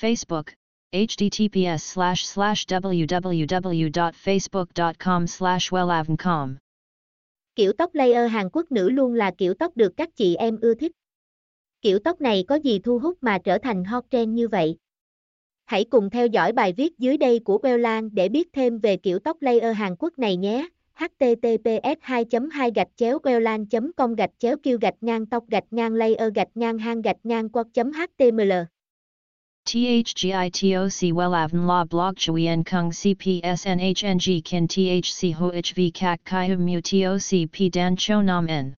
Facebook, https slash slash www.facebook.com slash wellavncom. Kiểu tóc layer Hàn Quốc nữ luôn là kiểu tóc được các chị em ưa thích. Kiểu tóc này có gì thu hút mà trở thành hot trend như vậy? Hãy cùng theo dõi bài viết dưới đây của Wellan để biết thêm về kiểu tóc layer Hàn Quốc này nhé. https 2 2 gạch chéo wellan com gạch chéo kêu gạch ngang tóc gạch ngang layer gạch ngang hang gạch ngang quad html THGITOC Wellavn La Blog Chuyen Kung CPS NHNG Kin THC HOHV Kak Kai Mu TOC P Dan Cho Nam N.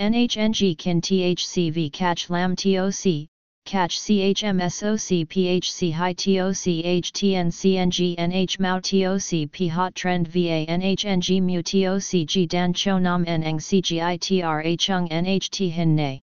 NHNG Kin THCV Catch Lam TOC Catch CHMSOC PHC High TOC HTN CNG NH Mao TOC P Hot Trend VA NHNG Mu TOC G Dan Cho Nam N Eng CGITRA Chung NHT Hin Nay